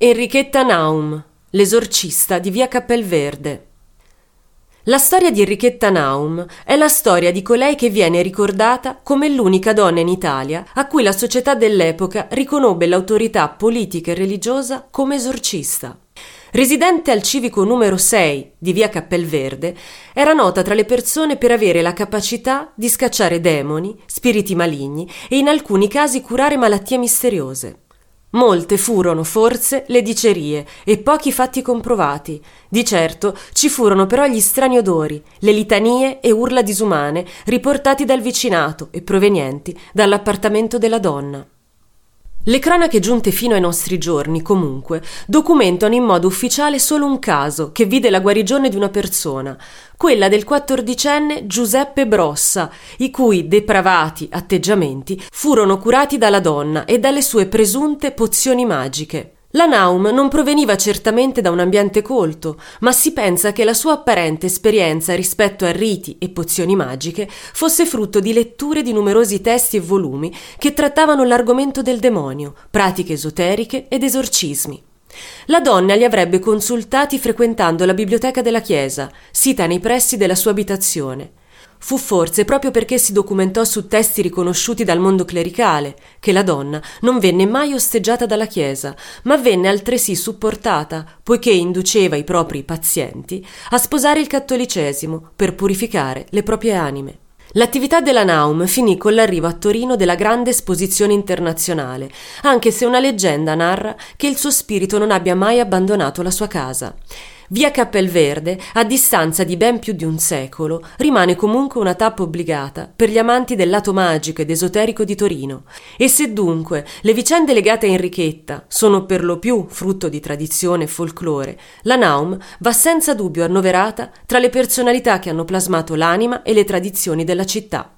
Enrichetta Naum, l'esorcista di via Cappelverde. La storia di Enrichetta Naum è la storia di colei che viene ricordata come l'unica donna in Italia a cui la società dell'epoca riconobbe l'autorità politica e religiosa come esorcista. Residente al civico numero 6 di via Cappelverde, era nota tra le persone per avere la capacità di scacciare demoni, spiriti maligni e in alcuni casi curare malattie misteriose. Molte furono forse le dicerie e pochi fatti comprovati. Di certo ci furono però gli strani odori, le litanie e urla disumane riportati dal vicinato e provenienti dall'appartamento della donna. Le cronache giunte fino ai nostri giorni, comunque, documentano in modo ufficiale solo un caso che vide la guarigione di una persona, quella del quattordicenne Giuseppe Brossa, i cui depravati atteggiamenti furono curati dalla donna e dalle sue presunte pozioni magiche. La Naum non proveniva certamente da un ambiente colto, ma si pensa che la sua apparente esperienza rispetto a riti e pozioni magiche fosse frutto di letture di numerosi testi e volumi che trattavano l'argomento del demonio, pratiche esoteriche ed esorcismi. La donna li avrebbe consultati frequentando la biblioteca della chiesa, sita nei pressi della sua abitazione. Fu forse proprio perché si documentò su testi riconosciuti dal mondo clericale che la donna non venne mai osteggiata dalla Chiesa, ma venne altresì supportata, poiché induceva i propri pazienti a sposare il cattolicesimo per purificare le proprie anime. L'attività della Naum finì con l'arrivo a Torino della grande esposizione internazionale, anche se una leggenda narra che il suo spirito non abbia mai abbandonato la sua casa. Via Cappelverde, a distanza di ben più di un secolo, rimane comunque una tappa obbligata per gli amanti del lato magico ed esoterico di Torino. E se dunque le vicende legate a Enrichetta sono per lo più frutto di tradizione e folklore, la Naum va senza dubbio annoverata tra le personalità che hanno plasmato l'anima e le tradizioni della città.